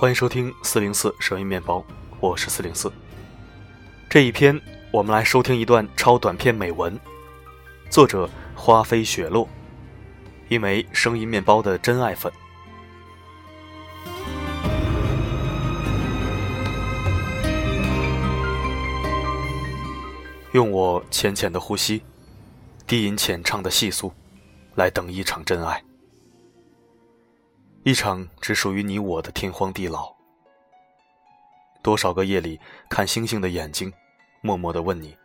欢迎收听四零四声音面包，我是四零四。这一篇我们来收听一段超短篇美文，作者花飞雪落，一枚声音面包的真爱粉。用我浅浅的呼吸，低吟浅唱的细诉，来等一场真爱。一场只属于你我的天荒地老。多少个夜里看星星的眼睛，默默的问你：“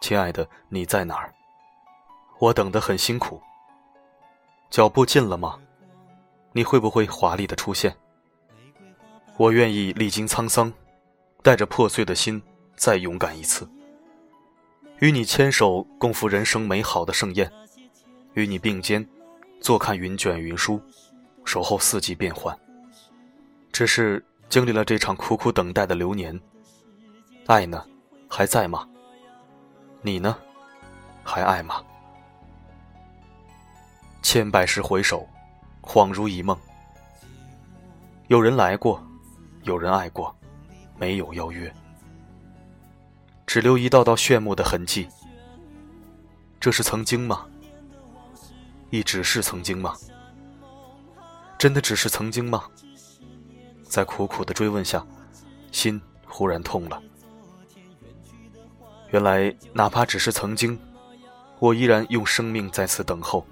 亲爱的，你在哪儿？”我等得很辛苦。脚步近了吗？你会不会华丽的出现？我愿意历经沧桑，带着破碎的心再勇敢一次。与你牵手共赴人生美好的盛宴，与你并肩坐看云卷云舒。守候四季变换，只是经历了这场苦苦等待的流年，爱呢，还在吗？你呢，还爱吗？千百世回首，恍如一梦。有人来过，有人爱过，没有邀约，只留一道道炫目的痕迹。这是曾经吗？亦只是曾经吗？真的只是曾经吗？在苦苦的追问下，心忽然痛了。原来，哪怕只是曾经，我依然用生命在此等候，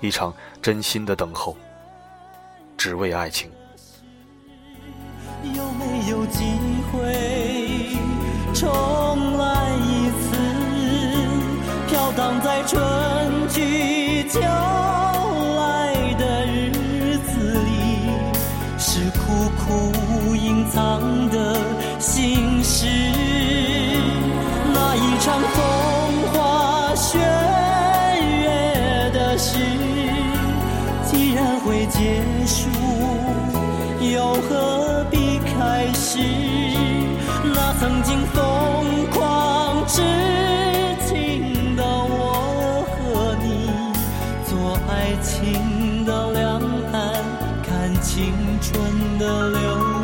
一场真心的等候，只为爱情。曾经疯狂痴情的我和你，做爱情的两岸，看青春的流。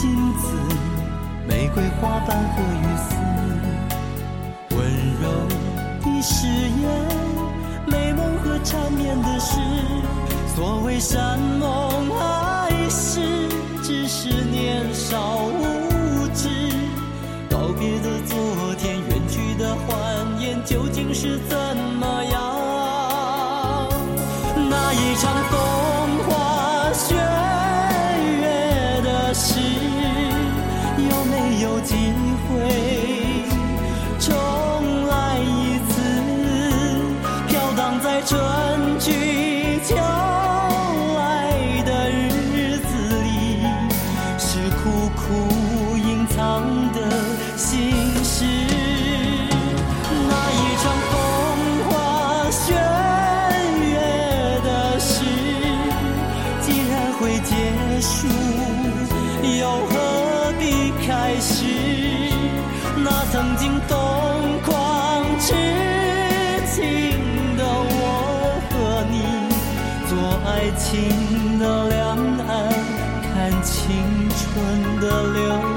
镜子、玫瑰。花瓣和雨丝，温柔的誓言，美梦和缠绵的事。所谓山盟海誓，只是年少无知。告别的昨春去秋来的日子里，是苦苦隐藏的心事。那一场风花雪月的事，既然会结束，爱情的两岸，看青春的流。